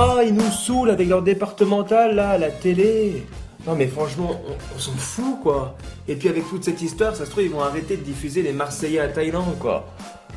Ah, ils nous saoulent avec leur départemental, là, la télé. Non, mais franchement, on, s'en fout, quoi. Et puis, avec toute cette histoire, ça se trouve, ils vont arrêter de diffuser les Marseillais à Thaïlande, quoi.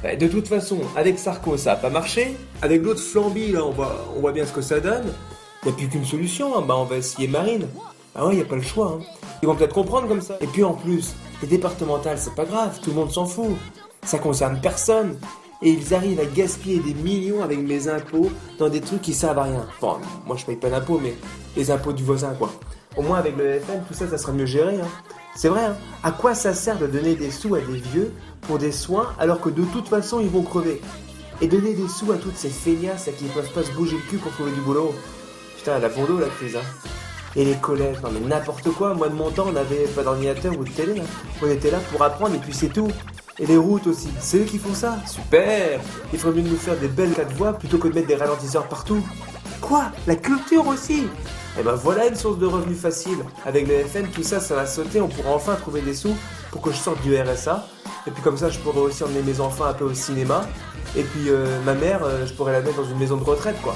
Bah, de toute façon, avec Sarko, ça a pas marché. Avec l'autre Flamby, là, on voit, on voit bien ce que ça donne. Il n'y a plus qu'une solution, hein. bah, on va essayer Marine. Ah ouais, il a pas le choix. hein. Ils vont peut-être comprendre comme ça. Et puis en plus, les départementales, c'est pas grave, tout le monde s'en fout. Ça concerne personne. Et ils arrivent à gaspiller des millions avec mes impôts dans des trucs qui servent à rien. Bon, moi je paye pas d'impôts, mais les impôts du voisin, quoi. Au moins avec le FN, tout ça, ça sera mieux géré. Hein. C'est vrai, hein. À quoi ça sert de donner des sous à des vieux pour des soins alors que de toute façon ils vont crever? Et donner des sous à toutes ces feignasses qui ne peuvent pas se bouger le cul pour trouver du boulot? Putain, la bondo la crise, hein. Et les collèges, non mais n'importe quoi. Moi de mon temps, on n'avait pas d'ordinateur ou de télé. On était là pour apprendre et puis c'est tout. Et les routes aussi, c'est eux qui font ça. Super Il ferait mieux nous faire des belles quatre voies plutôt que de mettre des ralentisseurs partout. Quoi? La culture aussi? Et ben voilà une source de revenus facile. Avec le FN, tout ça, ça va sauter. On pourra enfin trouver des sous pour que je sorte du RSA. Et puis comme ça, je pourrais aussi emmener mes enfants un peu au cinéma. Et puis euh, ma mère, euh, je pourrais la mettre dans une maison de retraite, quoi.